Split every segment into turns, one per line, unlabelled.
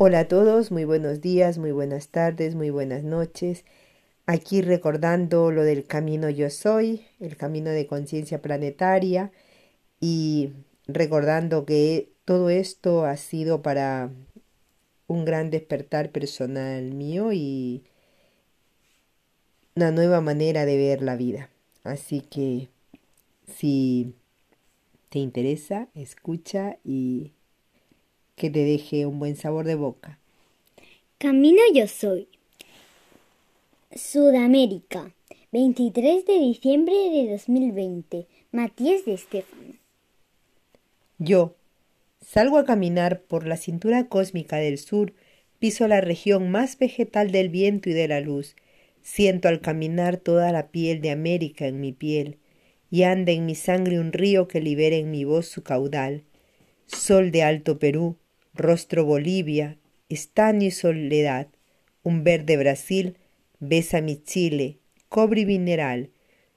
Hola a todos, muy buenos días, muy buenas tardes, muy buenas noches. Aquí recordando lo del camino yo soy, el camino de conciencia planetaria y recordando que todo esto ha sido para un gran despertar personal mío y una nueva manera de ver la vida. Así que si te interesa, escucha y que te deje un buen sabor de boca.
Camino yo soy. Sudamérica, 23 de diciembre de 2020. Matías de Estefano.
Yo salgo a caminar por la cintura cósmica del sur, piso la región más vegetal del viento y de la luz, siento al caminar toda la piel de América en mi piel, y anda en mi sangre un río que libera en mi voz su caudal. Sol de Alto Perú, rostro Bolivia, estaño y soledad, un verde Brasil, besa mi Chile, cobre y mineral.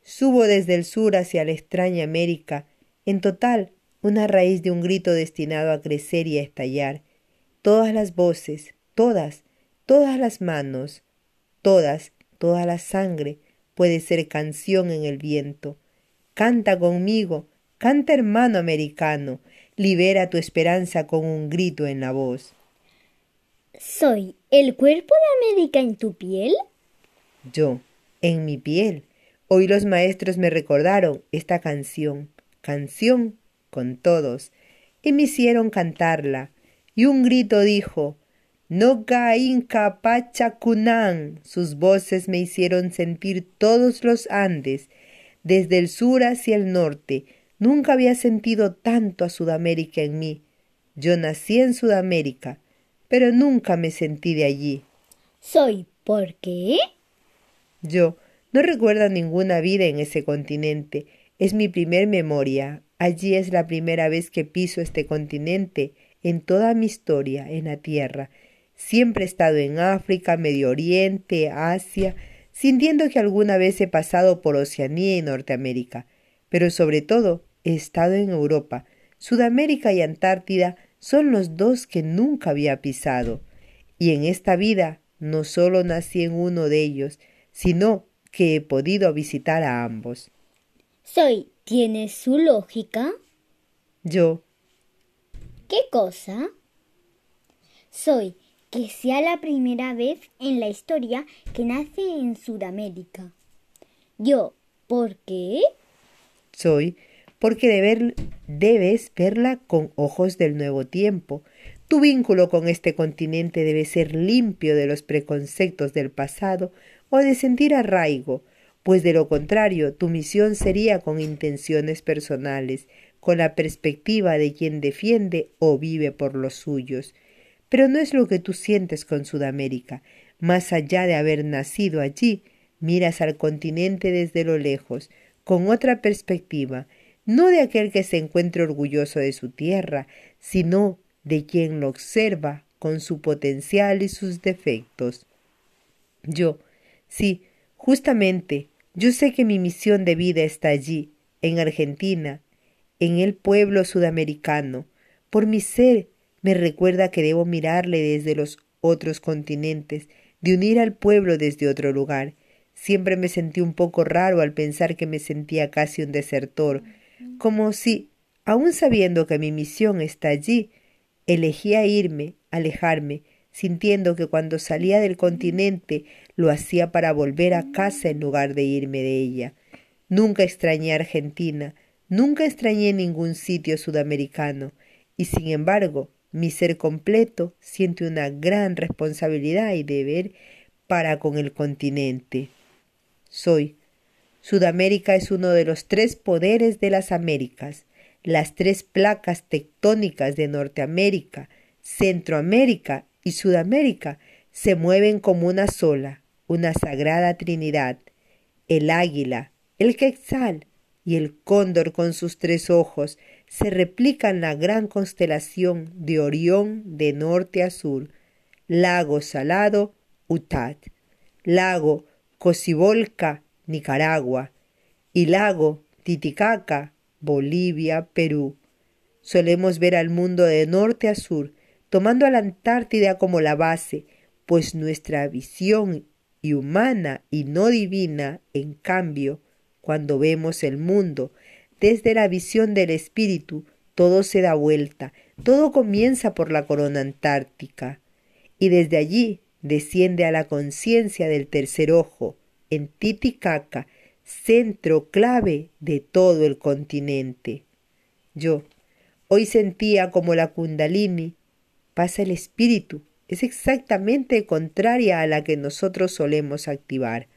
Subo desde el sur hacia la extraña América, en total una raíz de un grito destinado a crecer y a estallar. Todas las voces, todas, todas las manos, todas, toda la sangre puede ser canción en el viento. Canta conmigo, canta hermano americano, libera tu esperanza con un grito en la voz.
¿Soy el cuerpo de América en tu piel?
Yo, en mi piel. Hoy los maestros me recordaron esta canción, canción con todos, y me hicieron cantarla. Y un grito dijo, Noga Inca Pachacunán. Sus voces me hicieron sentir todos los Andes, desde el sur hacia el norte. Nunca había sentido tanto a Sudamérica en mí. Yo nací en Sudamérica, pero nunca me sentí de allí.
¿Soy por qué?
Yo no recuerdo ninguna vida en ese continente. Es mi primer memoria. Allí es la primera vez que piso este continente en toda mi historia en la tierra. Siempre he estado en África, Medio Oriente, Asia, sintiendo que alguna vez he pasado por Oceanía y Norteamérica, pero sobre todo estado en Europa. Sudamérica y Antártida son los dos que nunca había pisado. Y en esta vida no solo nací en uno de ellos, sino que he podido visitar a ambos.
Soy, ¿tiene su lógica?
Yo.
¿Qué cosa? Soy, que sea la primera vez en la historia que nace en Sudamérica. Yo, ¿por qué?
Soy, porque debes verla con ojos del nuevo tiempo. Tu vínculo con este continente debe ser limpio de los preconceptos del pasado o de sentir arraigo, pues de lo contrario tu misión sería con intenciones personales, con la perspectiva de quien defiende o vive por los suyos. Pero no es lo que tú sientes con Sudamérica. Más allá de haber nacido allí, miras al continente desde lo lejos, con otra perspectiva, no de aquel que se encuentra orgulloso de su tierra, sino de quien lo observa con su potencial y sus defectos. Yo, Sí, justamente, yo sé que mi misión de vida está allí, en Argentina, en el pueblo sudamericano. Por mi ser me recuerda que debo mirarle desde los otros continentes, de unir al pueblo desde otro lugar. Siempre me sentí un poco raro al pensar que me sentía casi un desertor, como si, aun sabiendo que mi misión está allí, elegía irme, alejarme, sintiendo que cuando salía del continente lo hacía para volver a casa en lugar de irme de ella. Nunca extrañé Argentina, nunca extrañé ningún sitio sudamericano, y sin embargo mi ser completo siente una gran responsabilidad y deber para con el continente. Soy. Sudamérica es uno de los tres poderes de las Américas, las tres placas tectónicas de Norteamérica, Centroamérica y Sudamérica se mueven como una sola, una sagrada Trinidad, el águila, el quetzal y el cóndor con sus tres ojos se replican la gran constelación de Orión de norte a sur, lago salado, Utat, lago Cocibolca, Nicaragua, y lago Titicaca, Bolivia, Perú. Solemos ver al mundo de norte a sur, tomando a la Antártida como la base, pues nuestra visión y humana y no divina, en cambio, cuando vemos el mundo desde la visión del espíritu, todo se da vuelta, todo comienza por la corona antártica, y desde allí desciende a la conciencia del tercer ojo, en Titicaca, centro clave de todo el continente. Yo, hoy sentía como la kundalini pasa el espíritu, es exactamente contraria a la que nosotros solemos activar.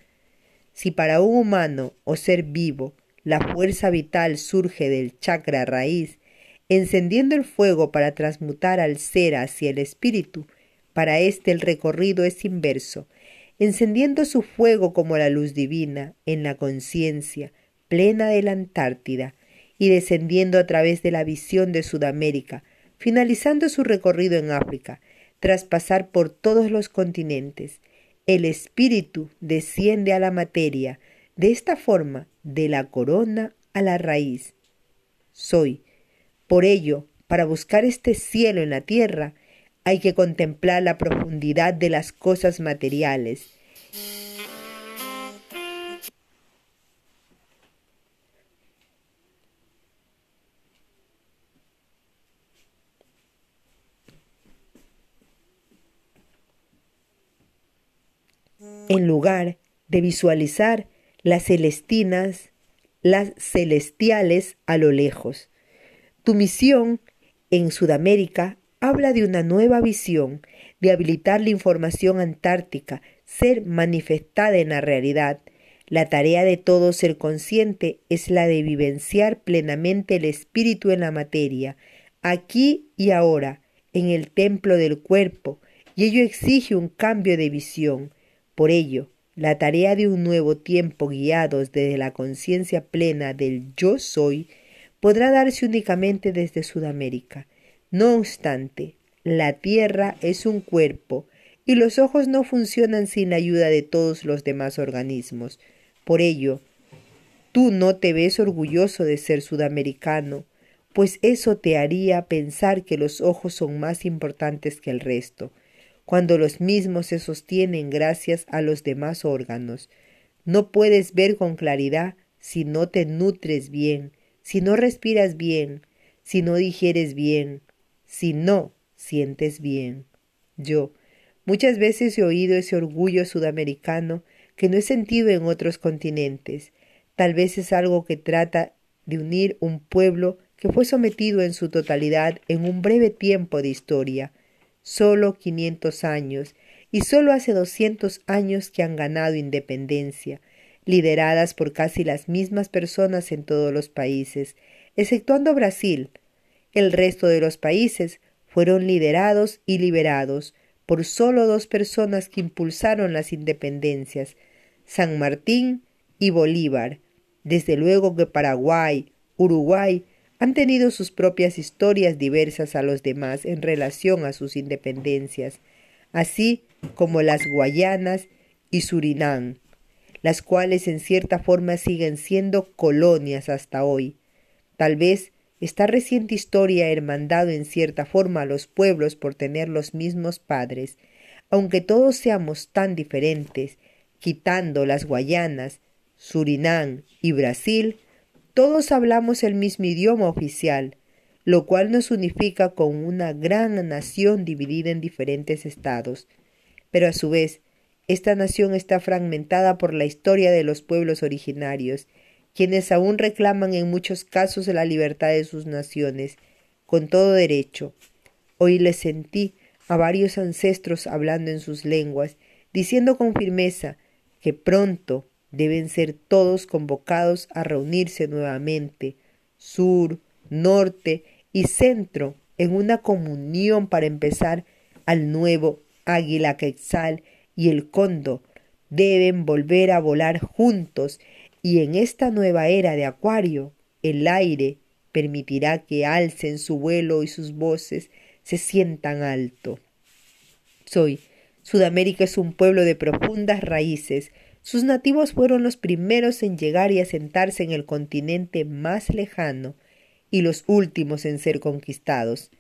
Si para un humano o ser vivo la fuerza vital surge del chakra raíz, encendiendo el fuego para transmutar al ser hacia el espíritu, para éste el recorrido es inverso, encendiendo su fuego como la luz divina en la conciencia plena de la Antártida y descendiendo a través de la visión de Sudamérica, finalizando su recorrido en África, tras pasar por todos los continentes. El espíritu desciende a la materia, de esta forma, de la corona a la raíz. Soy. Por ello, para buscar este cielo en la tierra, hay que contemplar la profundidad de las cosas materiales. En lugar de visualizar las celestinas, las celestiales a lo lejos. Tu misión en Sudamérica habla de una nueva visión, de habilitar la información antártica, ser manifestada en la realidad. La tarea de todo ser consciente es la de vivenciar plenamente el espíritu en la materia, aquí y ahora, en el templo del cuerpo, y ello exige un cambio de visión. Por ello, la tarea de un nuevo tiempo guiados desde la conciencia plena del yo soy podrá darse únicamente desde Sudamérica. No obstante, la Tierra es un cuerpo y los ojos no funcionan sin la ayuda de todos los demás organismos. Por ello, tú no te ves orgulloso de ser sudamericano, pues eso te haría pensar que los ojos son más importantes que el resto, cuando los mismos se sostienen gracias a los demás órganos. No puedes ver con claridad si no te nutres bien, si no respiras bien, si no digieres bien, si no sientes bien. Yo muchas veces he oído ese orgullo sudamericano que no he sentido en otros continentes. Tal vez es algo que trata de unir un pueblo que fue sometido en su totalidad en un breve tiempo de historia, solo quinientos años, y solo hace doscientos años que han ganado independencia, lideradas por casi las mismas personas en todos los países, exceptuando Brasil, el resto de los países fueron liderados y liberados por solo dos personas que impulsaron las independencias, San Martín y Bolívar. Desde luego que Paraguay, Uruguay han tenido sus propias historias diversas a los demás en relación a sus independencias, así como las Guayanas y Surinam, las cuales en cierta forma siguen siendo colonias hasta hoy. Tal vez esta reciente historia ha hermandado en cierta forma a los pueblos por tener los mismos padres, aunque todos seamos tan diferentes, quitando las Guayanas, Surinam y Brasil, todos hablamos el mismo idioma oficial, lo cual nos unifica con una gran nación dividida en diferentes estados. Pero a su vez, esta nación está fragmentada por la historia de los pueblos originarios quienes aún reclaman en muchos casos la libertad de sus naciones, con todo derecho. Hoy les sentí a varios ancestros hablando en sus lenguas, diciendo con firmeza que pronto deben ser todos convocados a reunirse nuevamente, sur, norte y centro, en una comunión para empezar al nuevo águila quetzal y el cóndor. Deben volver a volar juntos y en esta nueva era de Acuario, el aire permitirá que alcen su vuelo y sus voces se sientan alto. Soy. Sudamérica es un pueblo de profundas raíces. Sus nativos fueron los primeros en llegar y asentarse en el continente más lejano y los últimos en ser conquistados.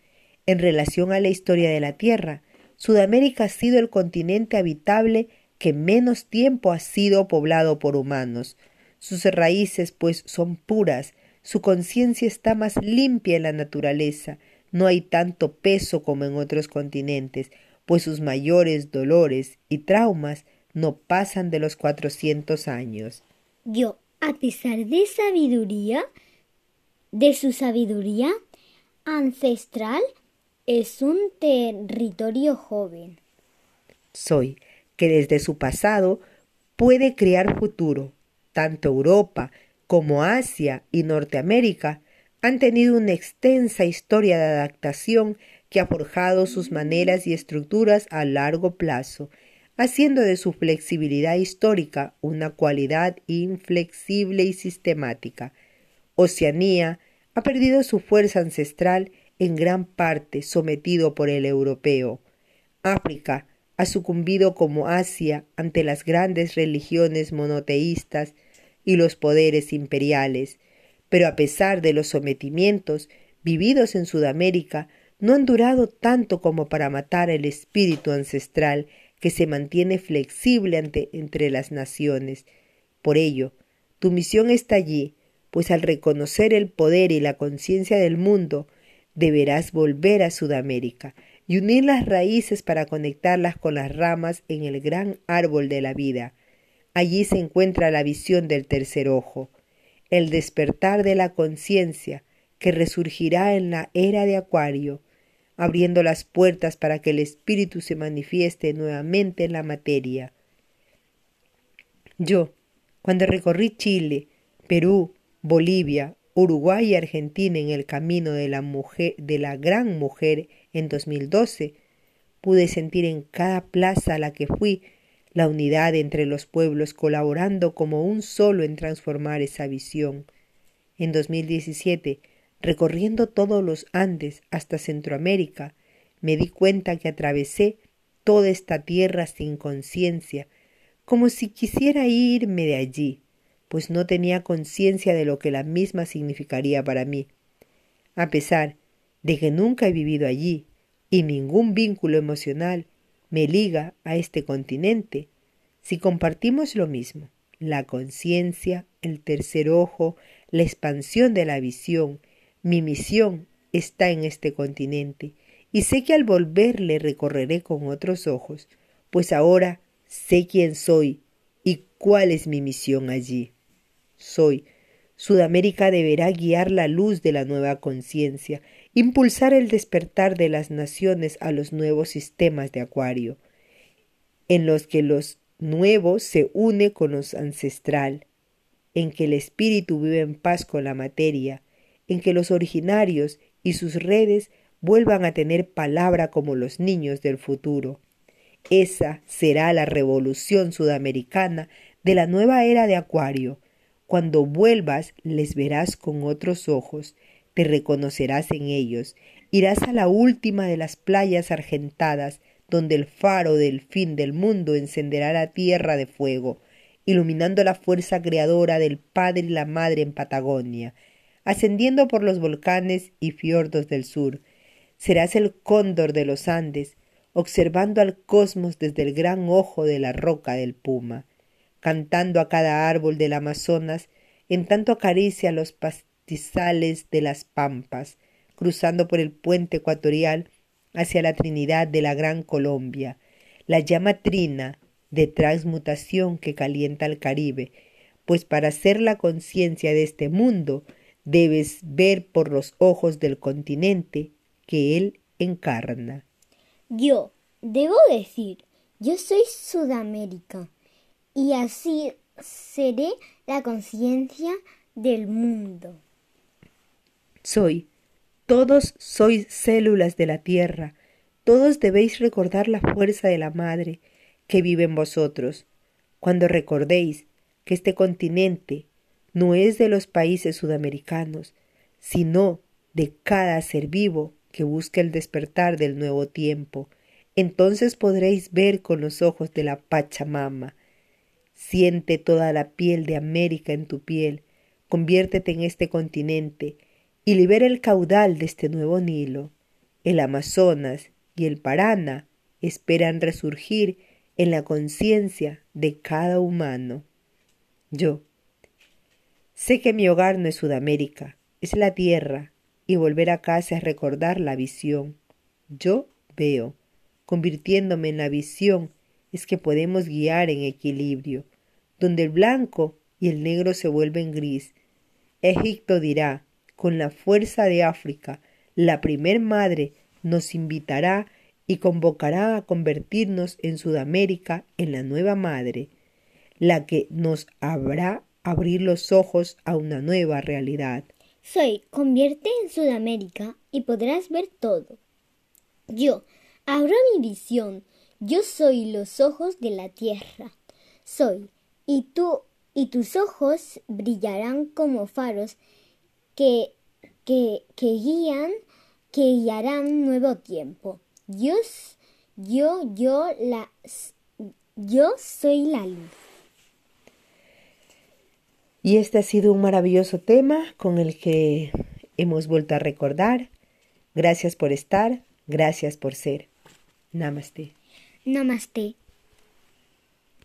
En relación a la historia de la Tierra, Sudamérica ha sido el continente habitable que menos tiempo ha sido poblado por humanos. Sus raíces, pues, son puras, su conciencia está más limpia en la naturaleza, no hay tanto peso como en otros continentes, pues sus mayores dolores y traumas no pasan de los cuatrocientos años.
Yo, a pesar de sabiduría, de su sabiduría ancestral, es un territorio joven.
Soy que desde su pasado puede crear futuro. Tanto Europa como Asia y Norteamérica han tenido una extensa historia de adaptación que ha forjado sus maneras y estructuras a largo plazo, haciendo de su flexibilidad histórica una cualidad inflexible y sistemática. Oceanía ha perdido su fuerza ancestral en gran parte sometido por el europeo. África ha sucumbido como Asia ante las grandes religiones monoteístas y los poderes imperiales, pero a pesar de los sometimientos vividos en Sudamérica, no han durado tanto como para matar el espíritu ancestral que se mantiene flexible ante, entre las naciones. Por ello, tu misión está allí, pues al reconocer el poder y la conciencia del mundo, deberás volver a Sudamérica y unir las raíces para conectarlas con las ramas en el gran árbol de la vida. Allí se encuentra la visión del tercer ojo, el despertar de la conciencia que resurgirá en la era de Acuario, abriendo las puertas para que el espíritu se manifieste nuevamente en la materia. Yo, cuando recorrí Chile, Perú, Bolivia, Uruguay y Argentina en el camino de la mujer de la gran mujer en 2012, pude sentir en cada plaza a la que fui la unidad entre los pueblos colaborando como un solo en transformar esa visión. En 2017, recorriendo todos los Andes hasta Centroamérica, me di cuenta que atravesé toda esta tierra sin conciencia, como si quisiera irme de allí, pues no tenía conciencia de lo que la misma significaría para mí. A pesar de que nunca he vivido allí y ningún vínculo emocional me liga a este continente, si compartimos lo mismo, la conciencia, el tercer ojo, la expansión de la visión, mi misión está en este continente, y sé que al volverle recorreré con otros ojos, pues ahora sé quién soy y cuál es mi misión allí soy. Sudamérica deberá guiar la luz de la nueva conciencia, impulsar el despertar de las naciones a los nuevos sistemas de acuario, en los que los nuevos se une con los ancestral, en que el espíritu vive en paz con la materia, en que los originarios y sus redes vuelvan a tener palabra como los niños del futuro. Esa será la revolución sudamericana de la nueva era de Acuario, cuando vuelvas les verás con otros ojos, te reconocerás en ellos, irás a la última de las playas argentadas, donde el faro del fin del mundo encenderá la tierra de fuego, iluminando la fuerza creadora del Padre y la Madre en Patagonia, ascendiendo por los volcanes y fiordos del sur. Serás el cóndor de los Andes, observando al cosmos desde el gran ojo de la roca del Puma cantando a cada árbol del Amazonas, en tanto acaricia los de las pampas, cruzando por el puente ecuatorial hacia la Trinidad de la Gran Colombia, la llama trina de transmutación que calienta el Caribe, pues para ser la conciencia de este mundo debes ver por los ojos del continente que él encarna.
Yo, debo decir, yo soy Sudamérica y así seré la conciencia del mundo.
Soy, todos sois células de la tierra, todos debéis recordar la fuerza de la madre que vive en vosotros, cuando recordéis que este continente no es de los países sudamericanos, sino de cada ser vivo que busca el despertar del nuevo tiempo, entonces podréis ver con los ojos de la Pachamama, Siente toda la piel de América en tu piel, conviértete en este continente y libera el caudal de este nuevo Nilo. el Amazonas y el Paraná esperan resurgir en la conciencia de cada humano. Yo sé que mi hogar no es Sudamérica, es la tierra, y volver a casa es recordar la visión. Yo veo, convirtiéndome en la visión, es que podemos guiar en equilibrio, donde el blanco y el negro se vuelven gris. Egipto dirá, con la fuerza de África, la primer madre nos invitará y convocará a convertirnos en Sudamérica en la nueva madre, la que nos habrá abrir los ojos a una nueva realidad.
Soy, convierte en Sudamérica y podrás ver todo. Yo, abro mi visión, yo soy los ojos de la tierra. Soy, y tú y tus ojos brillarán como faros que, que, que guían, que guiarán nuevo tiempo. Dios, yo, yo, la, yo soy la luz.
Y este ha sido un maravilloso tema con el que hemos vuelto a recordar. Gracias por estar, gracias por ser. Namaste.
Namaste.